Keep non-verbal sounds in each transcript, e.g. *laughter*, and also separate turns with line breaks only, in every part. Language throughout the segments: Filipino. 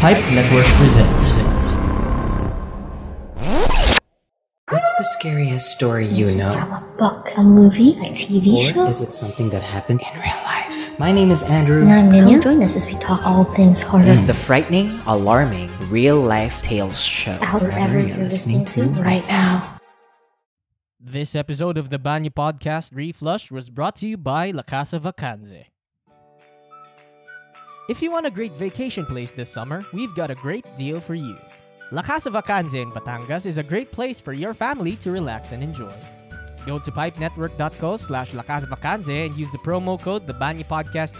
Pipe Network presents.
What's the scariest story you
Is it
know?
from a book, a movie, a TV show?
Or
show?
is it something that happened in real life? Mm. My name is Andrew.
And I'm Ninya. Come join us as we talk all things horror. Mm.
The frightening, alarming, real life tales show.
Out wherever you're listening to right now.
This episode of the Banyo Podcast Reflush was brought to you by La Casa Vacanze. If you want a great vacation place this summer, we've got a great deal for you. La Casa Vacanze in Batangas is a great place for your family to relax and enjoy. Go to pipenetwork.co slash La Casa Vacanze and use the promo code The Podcast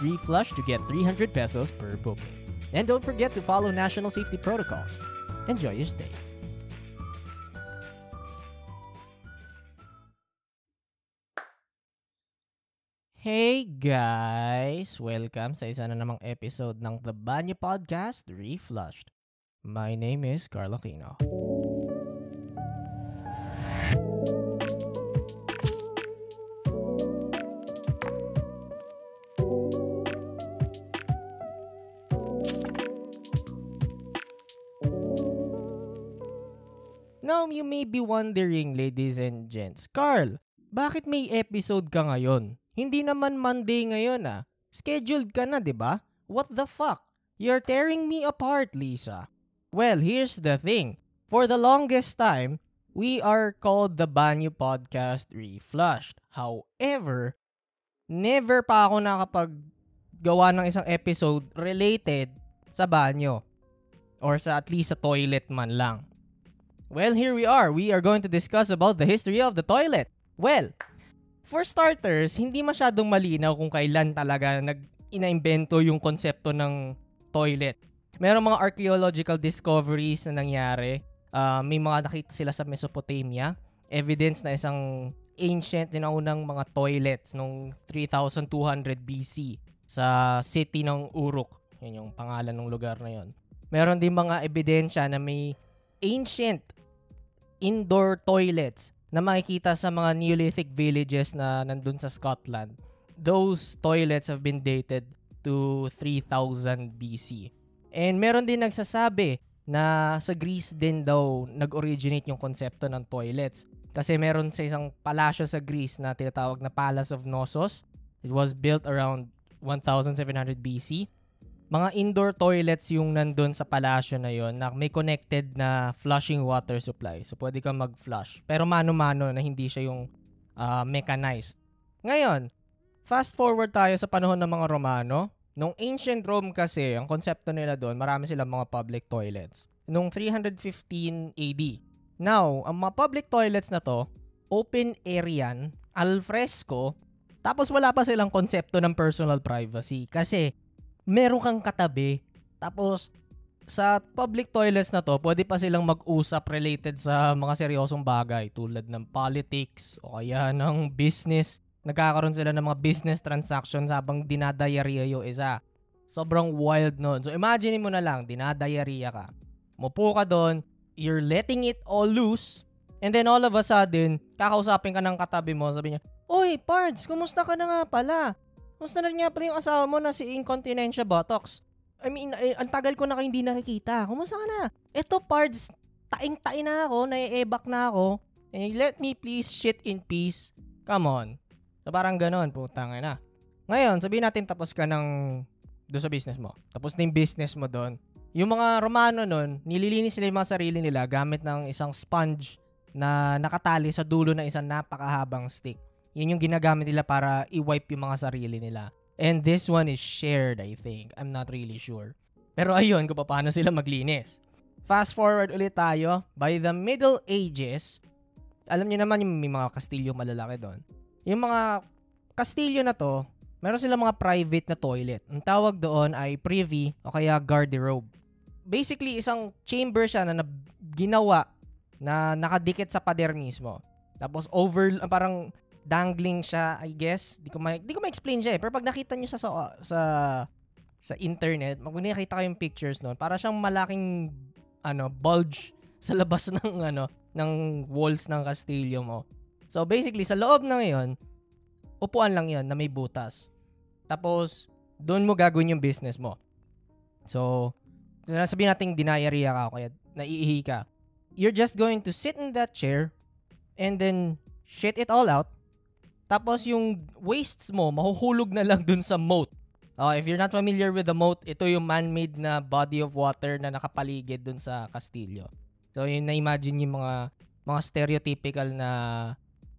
to get 300 pesos per booking. And don't forget to follow national safety protocols. Enjoy your stay. Hey guys! Welcome sa isa na namang episode ng The Banyo Podcast Reflushed. My name is Carlo Aquino. Now, you may be wondering, ladies and gents, Carl, bakit may episode ka ngayon? Hindi naman Monday ngayon ah. Scheduled ka na, 'di ba? What the fuck? You're tearing me apart, Lisa. Well, here's the thing. For the longest time, we are called the Banyo Podcast Reflushed. However, never pa ako nakapaggawa ng isang episode related sa banyo. Or sa at least sa toilet man lang. Well, here we are. We are going to discuss about the history of the toilet. Well, for starters, hindi masyadong malinaw kung kailan talaga nag inaimbento yung konsepto ng toilet. Merong mga archaeological discoveries na nangyari. Ah, may mga nakita sila sa Mesopotamia. Evidence na isang ancient din unang mga toilets nung 3200 BC sa city ng Uruk. Yun yung pangalan ng lugar na yon. Meron din mga ebidensya na may ancient indoor toilets na makikita sa mga Neolithic villages na nandun sa Scotland. Those toilets have been dated to 3000 BC. And meron din nagsasabi na sa Greece din daw nag-originate yung konsepto ng toilets. Kasi meron sa isang palasyo sa Greece na tinatawag na Palace of Knossos. It was built around 1700 BC. Mga indoor toilets yung nandun sa palasyo na yon na may connected na flushing water supply. So pwede kang mag-flush. Pero mano-mano na hindi siya yung ah, mechanized. Ngayon, fast forward tayo sa panahon ng mga Romano. Nung ancient Rome kasi, ang konsepto nila doon, marami silang mga public toilets. Nung 315 AD. Now, ang mga public toilets na to, open arean, al fresco, tapos wala pa silang konsepto ng personal privacy. Kasi, meron kang katabi. Tapos, sa public toilets na to, pwede pa silang mag-usap related sa mga seryosong bagay tulad ng politics o kaya ng business. Nagkakaroon sila ng mga business transactions habang dinadayariya yung isa. Sobrang wild nun. So imagine mo na lang, dinadayariya ka. Mupo ka doon, you're letting it all loose, and then all of a sudden, kakausapin ka ng katabi mo, sabi niya, Uy, Pards, kumusta ka na nga pala? Kumusta na rin nga pala yung asawa mo na si Incontinentia Botox? I mean, eh, ang tagal ko na kayo hindi nakikita. Kumusta ka na? Eto, Pards, taing-tain na ako, naiebak na ako. And you let me please shit in peace. Come on. So parang ganon, putang ina. Ngayon, sabihin natin tapos ka ng doon sa business mo. Tapos na yung business mo doon. Yung mga Romano nun, nililinis nila yung mga sarili nila gamit ng isang sponge na nakatali sa dulo ng isang napakahabang stick. Yun yung ginagamit nila para i-wipe yung mga sarili nila. And this one is shared, I think. I'm not really sure. Pero ayun, kung paano sila maglinis. Fast forward ulit tayo. By the Middle Ages, alam niyo naman yung may mga kastilyo malalaki doon. Yung mga kastilyo na to, meron silang mga private na toilet. Ang tawag doon ay privy o kaya garderobe. Basically, isang chamber siya na, na ginawa na nakadikit sa pader mismo. Tapos over, parang dangling siya, I guess. Di ko ma- di ko ma-explain siya eh. Pero pag nakita niyo siya sa sa sa internet, pag nakita kayong pictures noon, para siyang malaking ano, bulge *laughs* sa labas ng ano, ng walls ng kastilyo mo. So basically, sa loob ng 'yon, upuan lang 'yon na may butas. Tapos doon mo gagawin yung business mo. So, sabihin natin dinayariya ka kaya naiihi ka, you're just going to sit in that chair and then shit it all out. Tapos yung wastes mo, mahuhulog na lang dun sa moat. Oh, if you're not familiar with the moat, ito yung man-made na body of water na nakapaligid dun sa kastilyo. So, yun na-imagine yung mga mga stereotypical na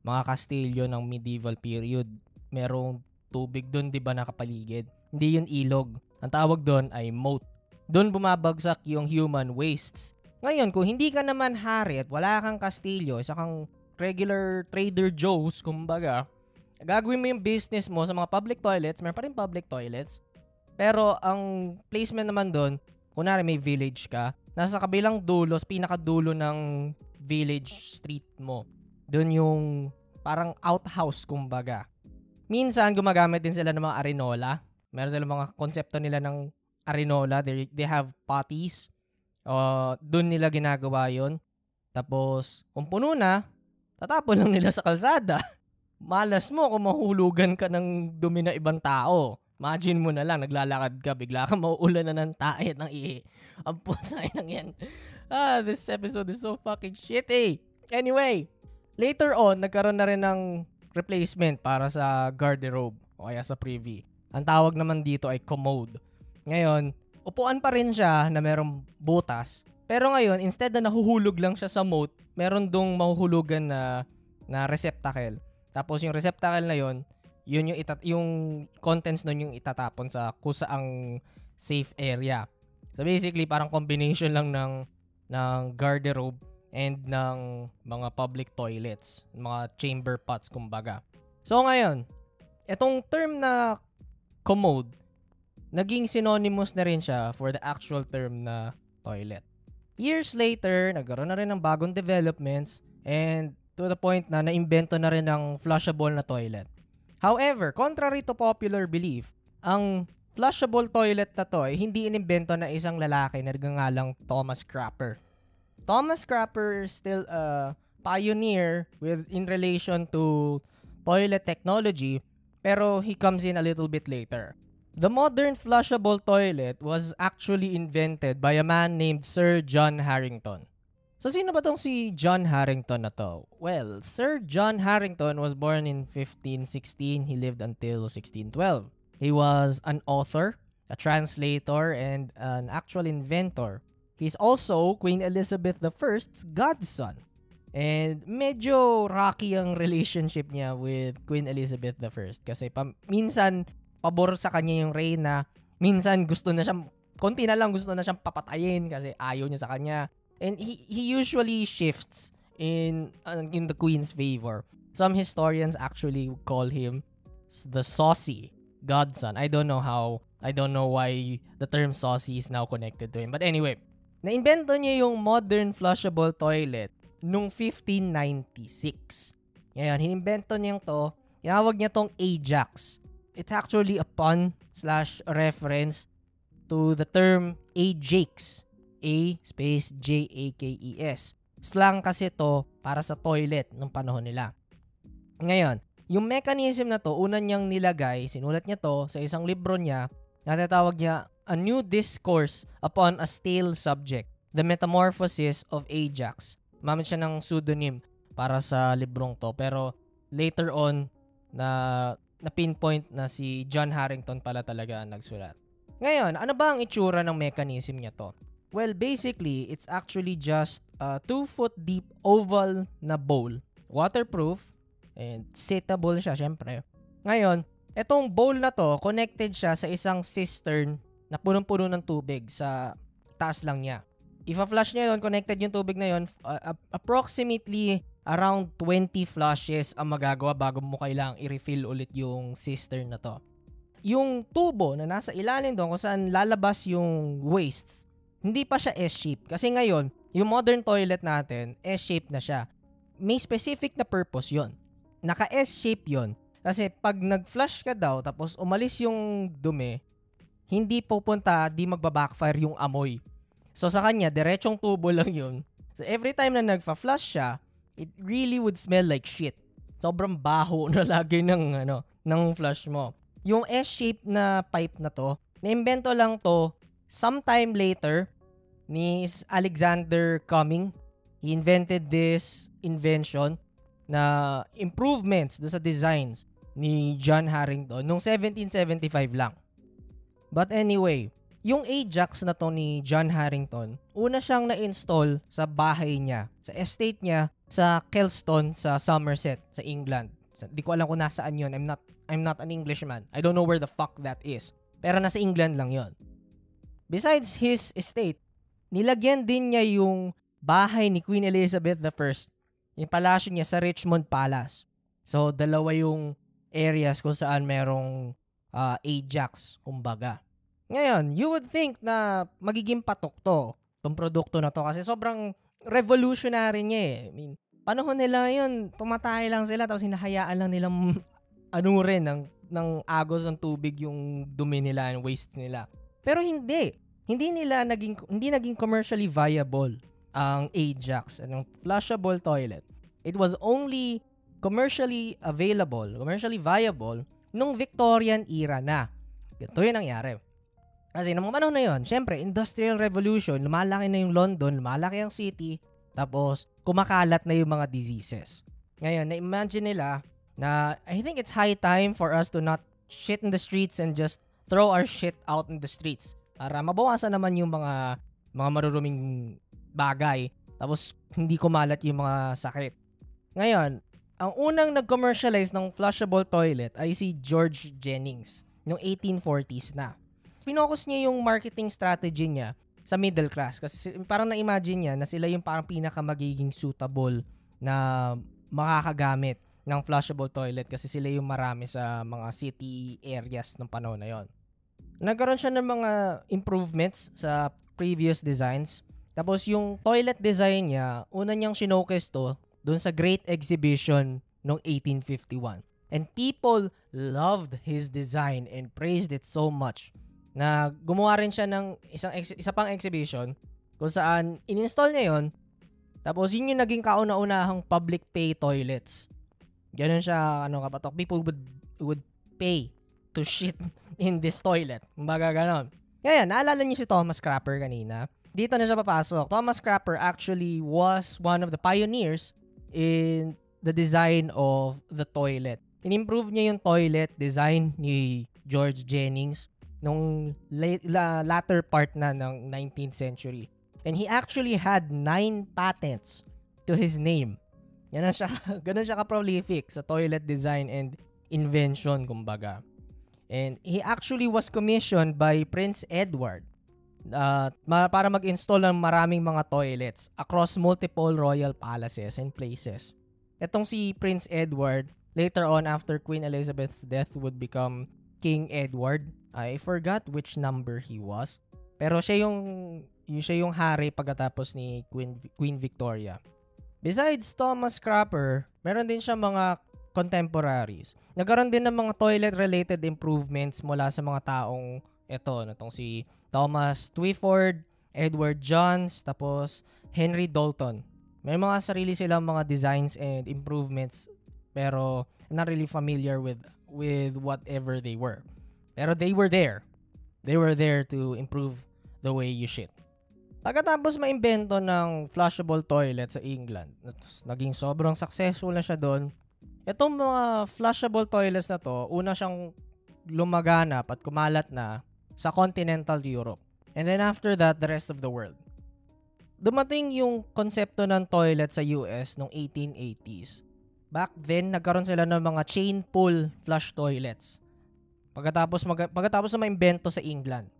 mga kastilyo ng medieval period. Merong tubig dun, di ba, nakapaligid. Hindi yun ilog. Ang tawag doon ay moat. Doon bumabagsak yung human wastes. Ngayon, kung hindi ka naman hari at wala kang kastilyo, isa kang regular trader Joe's, kumbaga, gagawin mo yung business mo sa mga public toilets, meron pa rin public toilets. Pero ang placement naman doon, kunwari may village ka, nasa kabilang dulo, sa pinakadulo ng village street mo. Doon yung parang outhouse kumbaga. Minsan gumagamit din sila ng mga arenola. Meron sila mga konsepto nila ng arenola. They, they have potties. Uh, doon nila ginagawa yon Tapos, kung puno na, tatapon lang nila sa kalsada. *laughs* Malas mo kung mahulugan ka ng dumi na ibang tao. Imagine mo na lang, naglalakad ka, bigla ka mauulan na ng tae ng ihi. Ang putay *laughs* ng yan. Ah, this episode is so fucking shitty. Anyway, later on, nagkaroon na rin ng replacement para sa garderobe o kaya sa privy. Ang tawag naman dito ay commode. Ngayon, upuan pa rin siya na merong butas. Pero ngayon, instead na nahuhulog lang siya sa moat, meron dong mahuhulugan na, na receptacle. Tapos yung receptacle na yon yun yung, itat- yung contents nun yung itatapon sa kusaang safe area. So basically, parang combination lang ng, ng garderobe and ng mga public toilets, mga chamber pots kumbaga. So ngayon, itong term na commode, naging synonymous na rin siya for the actual term na toilet. Years later, nagkaroon na rin ng bagong developments and to the point na naimbento na rin ng flushable na toilet. However, contrary to popular belief, ang flushable toilet na to ay hindi inimbento na isang lalaki na nagngangalang Thomas Crapper. Thomas Crapper is still a pioneer with in relation to toilet technology, pero he comes in a little bit later. The modern flushable toilet was actually invented by a man named Sir John Harrington. So sino ba tong si John Harrington na to? Well, Sir John Harrington was born in 1516. He lived until 1612. He was an author, a translator, and an actual inventor. He's also Queen Elizabeth I's godson. And medyo rocky ang relationship niya with Queen Elizabeth I kasi pa, minsan pabor sa kanya yung reyna, minsan gusto na siyang konti na lang gusto na siyang papatayin kasi ayaw niya sa kanya. And he, he usually shifts in uh, in the queen's favor. Some historians actually call him the saucy godson. I don't know how, I don't know why the term saucy is now connected to him. But anyway, naimbento niya yung modern flushable toilet nung 1596. Ngayon, hinimbento niya to, tinawag niya tong Ajax. It's actually a pun slash reference to the term Ajax a space J-A-K-E-S. Slang kasi to para sa toilet nung panahon nila. Ngayon, yung mechanism na to, una niyang nilagay, sinulat niya to sa isang libro niya, natatawag niya A New Discourse Upon a Stale Subject, The Metamorphosis of Ajax. Mamit siya ng pseudonym para sa librong to. Pero later on, na na pinpoint na si John Harrington pala talaga ang nagsulat. Ngayon, ano ba ang itsura ng mechanism niya to? Well, basically, it's actually just a 2 foot deep oval na bowl. Waterproof and sittable siya, syempre. Ngayon, etong bowl na to, connected siya sa isang cistern na punong-puno ng tubig sa taas lang niya. If a flush niya yun, connected yung tubig na yun, uh, approximately around 20 flushes ang magagawa bago mo kailangang i-refill ulit yung cistern na to. Yung tubo na nasa ilalim doon kung saan lalabas yung wastes, hindi pa siya S-shape. Kasi ngayon, yung modern toilet natin, S-shape na siya. May specific na purpose yon. Naka-S-shape yon. Kasi pag nag-flush ka daw, tapos umalis yung dumi, hindi pupunta, di magbabackfire yung amoy. So sa kanya, diretsong tubo lang yun. So every time na nagfa-flush siya, it really would smell like shit. Sobrang baho na *laughs* lagi ng, ano, ng flush mo. Yung S-shape na pipe na to, naimbento lang to sometime later, ni Alexander Cumming, he invented this invention na improvements do sa designs ni John Harrington nung 1775 lang. But anyway, yung Ajax na to ni John Harrington, una siyang na-install sa bahay niya, sa estate niya sa Kelston sa Somerset, sa England. Di ko alam kung nasaan yun. I'm not, I'm not an Englishman. I don't know where the fuck that is. Pero nasa England lang yon. Besides his estate, nilagyan din niya yung bahay ni Queen Elizabeth I, yung palasyo niya sa Richmond Palace. So, dalawa yung areas kung saan merong uh, Ajax, kumbaga. Ngayon, you would think na magiging patok to, tong produkto na to, kasi sobrang revolutionary niya eh. I mean, panahon nila yun, tumatay lang sila, tapos hinahayaan lang nilang *laughs* ano rin, ng, ng agos ng tubig yung dumi nila and waste nila. Pero hindi. Hindi nila naging, hindi naging commercially viable ang Ajax, anong flushable toilet. It was only commercially available, commercially viable, nung Victorian era na. Ito yung nangyari. Kasi nung panahon na yun, syempre, Industrial Revolution, lumalaki na yung London, lumalaki ang city, tapos kumakalat na yung mga diseases. Ngayon, na-imagine nila na I think it's high time for us to not shit in the streets and just throw our shit out in the streets. Para mabawasan naman yung mga mga maruruming bagay. Tapos hindi kumalat yung mga sakit. Ngayon, ang unang nag-commercialize ng flushable toilet ay si George Jennings noong 1840s na. Pinocus niya yung marketing strategy niya sa middle class kasi parang na-imagine niya na sila yung parang pinaka magiging suitable na makakagamit ng flushable toilet kasi sila yung marami sa mga city areas ng panahon na yon. Nagkaroon siya ng mga improvements sa previous designs. Tapos yung toilet design niya, una niyang showcase to doon sa Great Exhibition noong 1851. And people loved his design and praised it so much na gumawa rin siya ng isang ex- isa pang exhibition kung saan in-install niya yon tapos yun yung naging kauna-unahang public pay toilets. Ganun siya, ano kapatok, people would would pay to shit in this toilet. Kumbaga ganon. Ngayon, naalala niyo si Thomas Crapper kanina. Dito na siya papasok. Thomas Crapper actually was one of the pioneers in the design of the toilet. In-improve niya yung toilet design ni George Jennings nung late, la, latter part na ng 19th century. And he actually had nine patents to his name. Yan siya, *laughs* ganun siya ka-prolific sa toilet design and invention, kumbaga. And he actually was commissioned by Prince Edward uh, para mag-install ng maraming mga toilets across multiple royal palaces and places. Etong si Prince Edward, later on after Queen Elizabeth's death would become King Edward. I forgot which number he was. Pero siya yung, yung siya yung hari pagkatapos ni Queen Queen Victoria. Besides Thomas Crapper, meron din siya mga contemporaries. Nagkaroon din ng mga toilet-related improvements mula sa mga taong ito, natong si Thomas Twyford, Edward Johns, tapos Henry Dalton. May mga sarili silang mga designs and improvements pero I'm not really familiar with with whatever they were. Pero they were there. They were there to improve the way you shit. Pagkatapos maimbento ng flushable toilet sa England, naging sobrang successful na siya doon. Itong mga flushable toilets na to, una siyang lumaganap at kumalat na sa continental Europe. And then after that, the rest of the world. Dumating yung konsepto ng toilet sa US noong 1880s. Back then, nagkaroon sila ng mga chain pull flush toilets. Pagkatapos, mag, pagkatapos na maimbento sa England.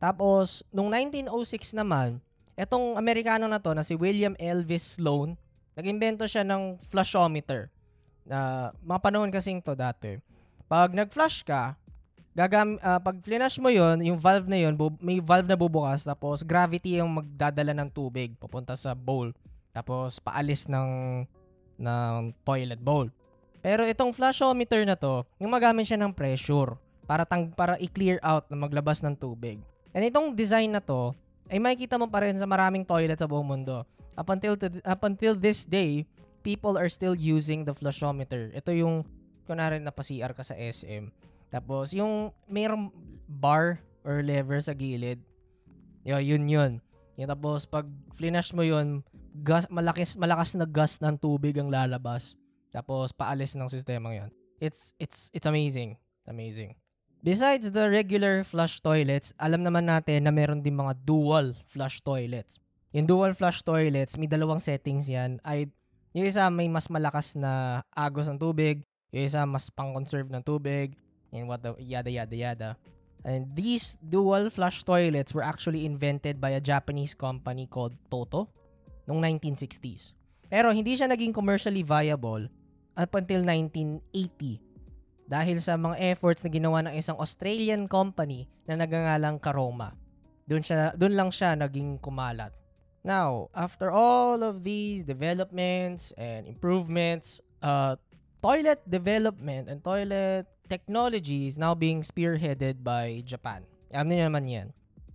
Tapos, noong 1906 naman, etong Amerikano na to na si William Elvis Sloan, nag-imbento siya ng flushometer. Uh, mga panahon kasing to dati. Pag nag-flush ka, gagam uh, pag flush mo yon yung valve na yon may valve na bubukas tapos gravity yung magdadala ng tubig papunta sa bowl tapos paalis ng ng toilet bowl pero itong flushometer na to yung magamit siya ng pressure para tang para i-clear out na maglabas ng tubig and itong design na to ay makikita mo pa rin sa maraming toilet sa buong mundo up until to, up until this day people are still using the flushometer ito yung kunwari na pa CR ka sa SM tapos, yung mayroong bar or lever sa gilid, Yo, yun yun. Yung tapos, pag flinash mo yun, gas, malakas, malakas na gas ng tubig ang lalabas. Tapos, paalis ng sistema yun. It's, it's, it's amazing. Amazing. Besides the regular flush toilets, alam naman natin na meron din mga dual flush toilets. Yung dual flush toilets, may dalawang settings yan. Ay, yung isa may mas malakas na agos ng tubig, yung isa mas pang-conserve ng tubig, and what the, yada yada yada. And these dual flush toilets were actually invented by a Japanese company called Toto noong 1960s. Pero hindi siya naging commercially viable up until 1980 dahil sa mga efforts na ginawa ng isang Australian company na nagangalang Karoma. Doon siya doon lang siya naging kumalat. Now, after all of these developments and improvements, uh, toilet development and toilet technology is now being spearheaded by Japan. Niyo naman yan.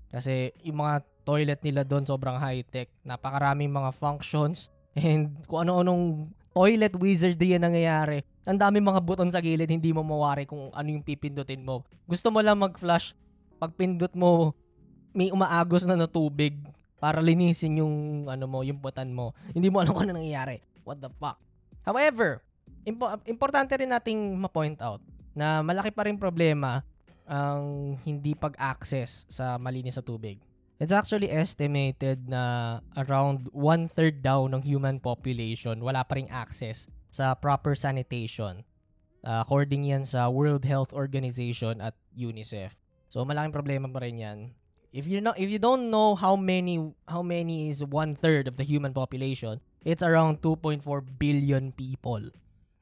Kasi yung mga toilet nila doon sobrang high-tech. Napakaraming mga functions *laughs* and kung ano-anong toilet wizard yan nangyayari. Ang dami mga buton sa gilid, hindi mo mawari kung ano yung pipindutin mo. Gusto mo lang mag-flush, pag pindot mo, may umaagos na na tubig para linisin yung ano mo, yung butan mo. Hindi mo alam kung ano nangyayari. What the fuck? However, impo- importante rin nating ma-point out na malaki pa rin problema ang hindi pag-access sa malinis sa tubig. It's actually estimated na around one-third daw ng human population wala pa ring access sa proper sanitation. Uh, according yan sa World Health Organization at UNICEF. So malaking problema pa rin yan. If you know if you don't know how many how many is one third of the human population, it's around 2.4 billion people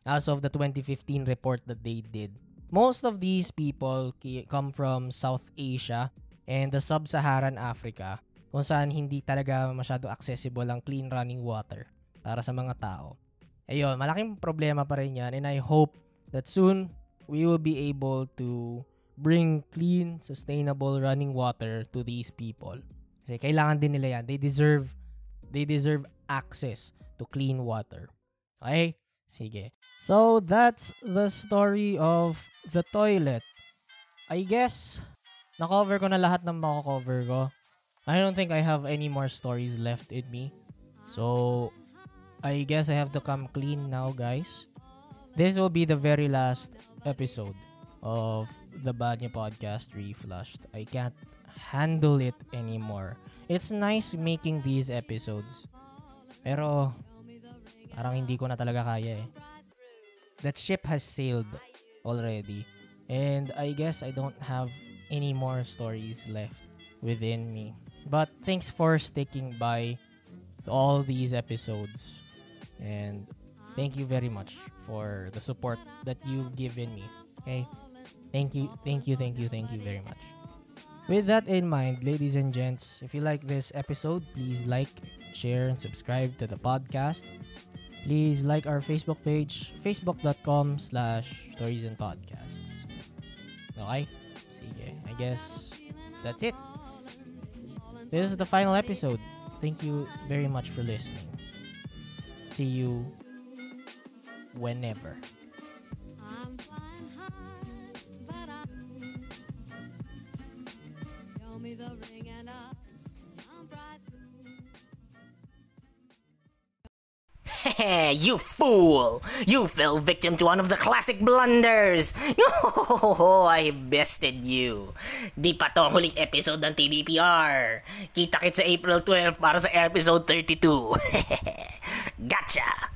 as of the 2015 report that they did. Most of these people come from South Asia and the sub-Saharan Africa kung saan hindi talaga masyado accessible ang clean running water para sa mga tao. Ayun, malaking problema pa rin yan and I hope that soon we will be able to bring clean, sustainable running water to these people. Kasi kailangan din nila yan. They deserve they deserve access to clean water. Okay? Sige. So that's the story of the toilet. I guess na-cover ko na lahat ng mako-cover ko. I don't think I have any more stories left in me. So, I guess I have to come clean now, guys. This will be the very last episode of the Banya Podcast Reflushed. I can't handle it anymore. It's nice making these episodes. Pero, parang hindi ko na talaga kaya eh. That ship has sailed already. And I guess I don't have any more stories left within me. But thanks for sticking by all these episodes. And thank you very much for the support that you've given me. Okay? Thank you, thank you, thank you, thank you very much. With that in mind, ladies and gents, if you like this episode, please like, share, and subscribe to the podcast. Please like our Facebook page, facebook.com slash stories and podcasts. Okay? Sige. I guess that's it. This is the final episode. Thank you very much for listening. See you whenever.
You fool! You fell victim to one of the classic blunders! *laughs* Oh, I bested you. Di pa to huling episode ng TVPR. Kita kit sa April 12 para sa episode 32. *laughs* gotcha!